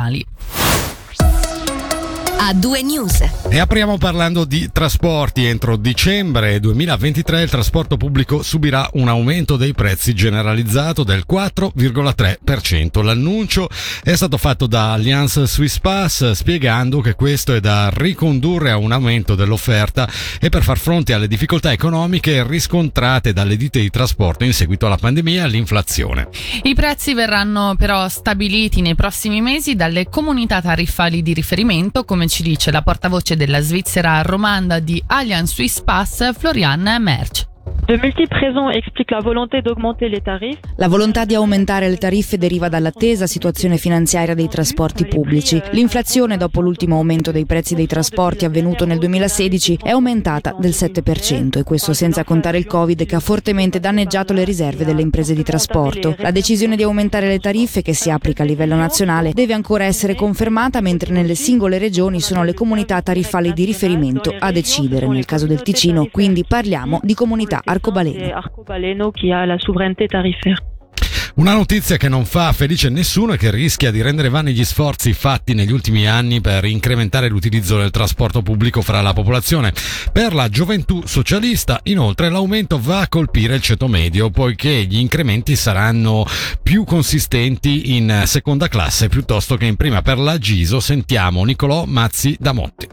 弹力 a due news. E apriamo parlando di trasporti. Entro dicembre 2023 il trasporto pubblico subirà un aumento dei prezzi generalizzato del 4,3%. L'annuncio è stato fatto da Allianz Swiss Pass spiegando che questo è da ricondurre a un aumento dell'offerta e per far fronte alle difficoltà economiche riscontrate dalle ditte di trasporto in seguito alla pandemia e all'inflazione. I prezzi verranno però stabiliti nei prossimi mesi dalle comunità tariffali di riferimento come ci dice la portavoce della Svizzera romanda di Allianz Swiss Pass, Florian Merch. De multiples raisons expliquent la volonté d'augmenter les tarifs. La volontà di aumentare le tariffe deriva dall'attesa situazione finanziaria dei trasporti pubblici. L'inflazione dopo l'ultimo aumento dei prezzi dei trasporti avvenuto nel 2016 è aumentata del 7% e questo senza contare il Covid che ha fortemente danneggiato le riserve delle imprese di trasporto. La decisione di aumentare le tariffe che si applica a livello nazionale deve ancora essere confermata mentre nelle singole regioni sono le comunità tariffali di riferimento a decidere. Nel caso del Ticino quindi parliamo di comunità arcobaleno Arcobaleno che ha la sovranità tariffaire. Una notizia che non fa felice nessuno e che rischia di rendere vani gli sforzi fatti negli ultimi anni per incrementare l'utilizzo del trasporto pubblico fra la popolazione. Per la gioventù socialista, inoltre, l'aumento va a colpire il ceto medio, poiché gli incrementi saranno più consistenti in seconda classe piuttosto che in prima. Per la Giso sentiamo Nicolò Mazzi da Motti.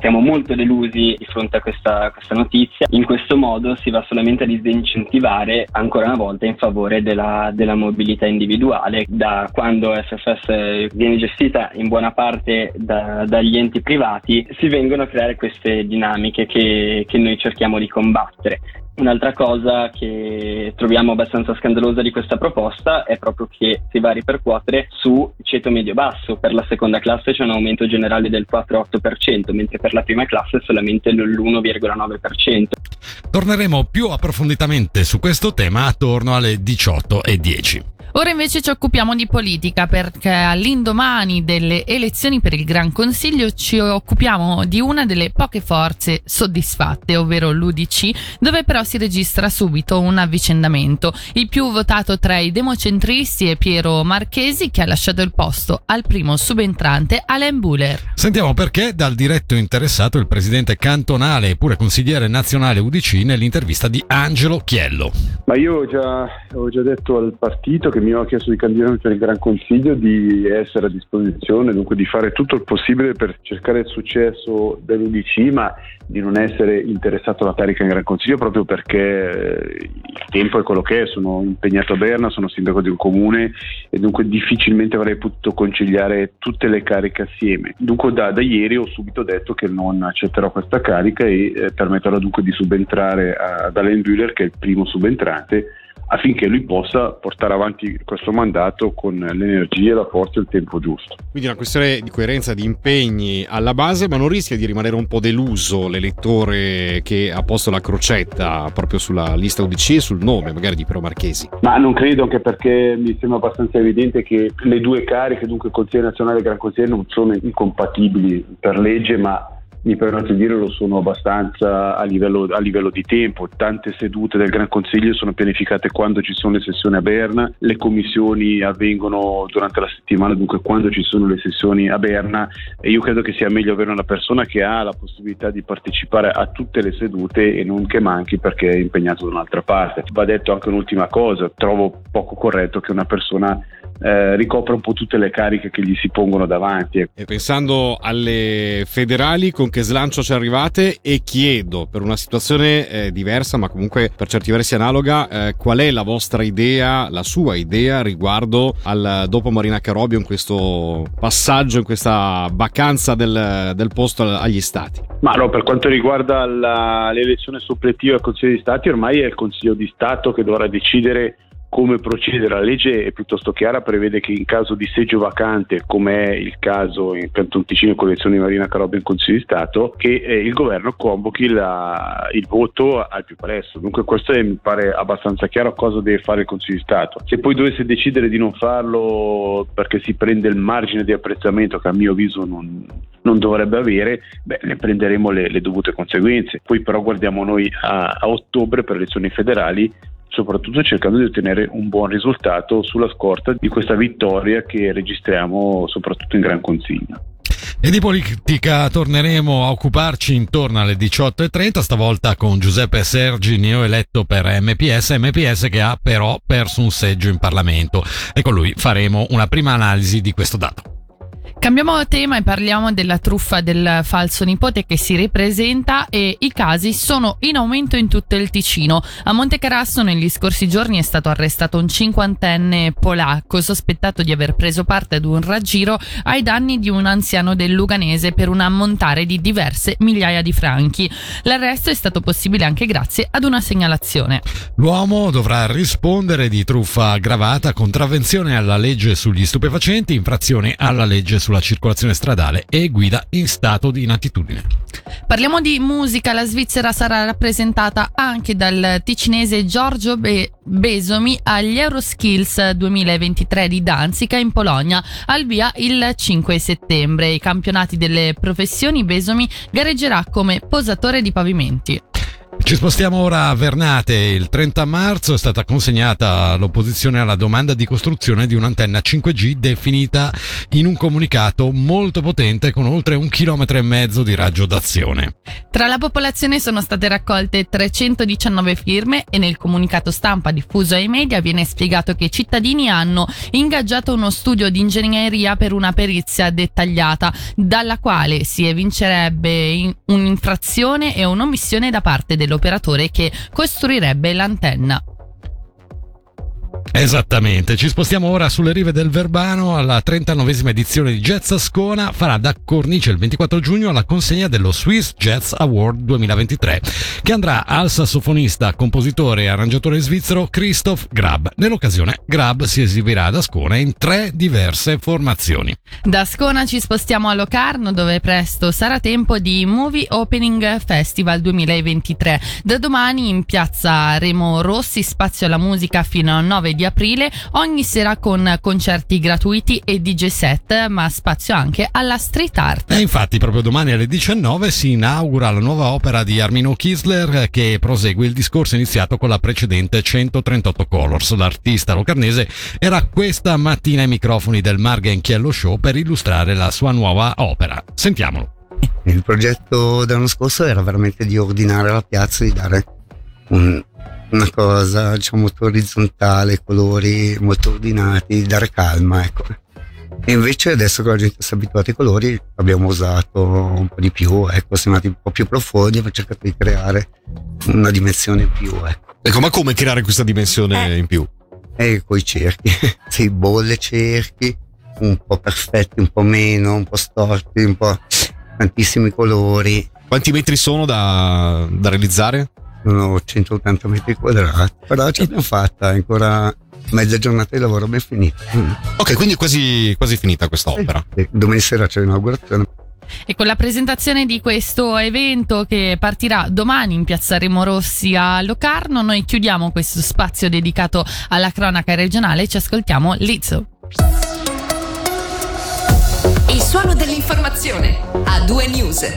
Siamo molto delusi di fronte a questa, questa, notizia. In questo modo si va solamente a disincentivare ancora una volta in favore della, della, mobilità individuale. Da quando SFS viene gestita in buona parte da, dagli enti privati, si vengono a creare queste dinamiche che, che noi cerchiamo di combattere. Un'altra cosa che troviamo abbastanza scandalosa di questa proposta è proprio che si va a ripercuotere su ceto medio-basso. Per la seconda classe c'è un aumento generale del 4,8%, mentre per la prima classe solamente l'1,9%. Torneremo più approfonditamente su questo tema attorno alle 18.10. Ora invece ci occupiamo di politica perché all'indomani delle elezioni per il Gran Consiglio ci occupiamo di una delle poche forze soddisfatte, ovvero l'UDC, dove però si registra subito un avvicendamento. Il più votato tra i democentristi è Piero Marchesi che ha lasciato il posto al primo subentrante Alain Buller. Sentiamo perché dal diretto interessato il presidente cantonale e pure consigliere nazionale UDC nell'intervista di Angelo Chiello. Ma io ho già, ho già detto al partito che mi ha chiesto di candidarmi per il Gran Consiglio di essere a disposizione, dunque di fare tutto il possibile per cercare il successo dell'UDC, ma di non essere interessato alla carica in Gran Consiglio proprio perché eh, il tempo è quello che è, sono impegnato a Berna, sono sindaco di un comune e dunque difficilmente avrei potuto conciliare tutte le cariche assieme. Dunque da, da ieri ho subito detto che non accetterò questa carica e eh, permetterò dunque di subentrare ad Alain Bühler che è il primo subentrante affinché lui possa portare avanti questo mandato con l'energia, la forza e il tempo giusto. Quindi una questione di coerenza di impegni alla base, ma non rischia di rimanere un po' deluso l'elettore che ha posto la crocetta proprio sulla lista UDC e sul nome magari di Piero Marchesi? Ma non credo, anche perché mi sembra abbastanza evidente che le due cariche, dunque Consiglio nazionale e Gran Consiglio, non sono incompatibili per legge, ma mi permetto di dire lo sono abbastanza a livello, a livello, di tempo. Tante sedute del Gran Consiglio sono pianificate quando ci sono le sessioni a Berna, le commissioni avvengono durante la settimana, dunque quando ci sono le sessioni a Berna e io credo che sia meglio avere una persona che ha la possibilità di partecipare a tutte le sedute e non che manchi perché è impegnato da un'altra parte. Va detto anche un'ultima cosa, trovo poco corretto che una persona eh, ricopra un po' tutte le cariche che gli si pongono davanti. E pensando alle federali, con che slancio ci arrivate? E chiedo, per una situazione eh, diversa, ma comunque per certi versi analoga, eh, qual è la vostra idea, la sua idea riguardo al dopo Marina Carobio in questo passaggio, in questa vacanza del, del posto agli stati? Ma no, per quanto riguarda la, l'elezione suppletiva al Consiglio di Stati, ormai è il Consiglio di Stato che dovrà decidere come procedere. La legge è piuttosto chiara, prevede che in caso di seggio vacante, come è il caso in Canton Ticino con l'elezione di Marina Carobia in Consiglio di Stato, che eh, il governo convochi la, il voto al più presto. Dunque questo è, mi pare abbastanza chiaro cosa deve fare il Consiglio di Stato. Se poi dovesse decidere di non farlo perché si prende il margine di apprezzamento che a mio avviso non, non dovrebbe avere, beh, ne prenderemo le, le, dovute conseguenze. Poi però guardiamo noi a, a ottobre per le elezioni federali soprattutto cercando di ottenere un buon risultato sulla scorta di questa vittoria che registriamo soprattutto in Gran Consiglio. E di politica torneremo a occuparci intorno alle 18.30, stavolta con Giuseppe Sergi, neoeletto per MPS, MPS che ha però perso un seggio in Parlamento e con lui faremo una prima analisi di questo dato. Cambiamo tema e parliamo della truffa del falso nipote che si ripresenta e i casi sono in aumento in tutto il Ticino. A Montecarasso negli scorsi giorni è stato arrestato un cinquantenne polacco sospettato di aver preso parte ad un raggiro ai danni di un anziano del Luganese per un ammontare di diverse migliaia di franchi. L'arresto è stato possibile anche grazie ad una segnalazione. L'uomo dovrà rispondere di truffa aggravata, contravvenzione alla legge sugli stupefacenti, infrazione alla legge sulla circolazione stradale e guida in stato di inattitudine. Parliamo di musica, la Svizzera sarà rappresentata anche dal ticinese Giorgio Be- Besomi agli Euroskills 2023 di Danzica in Polonia, al via il 5 settembre. I campionati delle professioni Besomi gareggerà come posatore di pavimenti. Ci spostiamo ora a Vernate. Il 30 marzo è stata consegnata l'opposizione alla domanda di costruzione di un'antenna 5G definita in un comunicato molto potente con oltre un chilometro e mezzo di raggio d'azione. Tra la popolazione sono state raccolte 319 firme e nel comunicato stampa diffuso ai media viene spiegato che i cittadini hanno ingaggiato uno studio di ingegneria per una perizia dettagliata, dalla quale si evincerebbe un'infrazione e un'omissione da parte del dell'operatore che costruirebbe l'antenna. Esattamente, ci spostiamo ora sulle rive del Verbano alla 39esima edizione di Jazz Ascona, farà da cornice il 24 giugno alla consegna dello Swiss Jazz Award 2023, che andrà al sassofonista, compositore e arrangiatore svizzero Christoph Grab. Nell'occasione Grab si esibirà ad Ascona in tre diverse formazioni. Da Ascona ci spostiamo a Locarno dove presto sarà tempo di Movie Opening Festival 2023. Da domani in piazza Remo Rossi spazio alla musica fino al 9 di aprile, ogni sera con concerti gratuiti e DJ set, ma spazio anche alla street art. E infatti proprio domani alle 19 si inaugura la nuova opera di Armino Kisler che prosegue il discorso iniziato con la precedente 138 Colors. L'artista locarnese era questa mattina ai microfoni del Margenchiello Show per illustrare la sua nuova opera. Sentiamolo. Il progetto dell'anno scorso era veramente di ordinare la piazza, di dare un, una cosa diciamo molto orizzontale, colori molto ordinati, dare calma, ecco. E invece adesso che la gente si è abituata ai colori abbiamo usato un po' di più, ecco, siamo andati un po' più profondi e abbiamo cercato di creare una dimensione in più, ecco. Ecco, ma come creare questa dimensione eh. in più? E con i cerchi, sei bolle cerchi, un po' perfetti, un po' meno, un po' storti, un po' tantissimi colori. Quanti metri sono da, da realizzare? Sono 180 metri quadrati, però ce l'abbiamo fatta, ancora mezza giornata di lavoro ben finita. Ok, quindi è quasi, quasi finita questa opera. Eh, domani sera c'è l'inaugurazione. E con la presentazione di questo evento che partirà domani in piazza Remo Rossi a Locarno, noi chiudiamo questo spazio dedicato alla cronaca regionale e ci ascoltiamo Lizzo. Il suono dell'informazione a due news.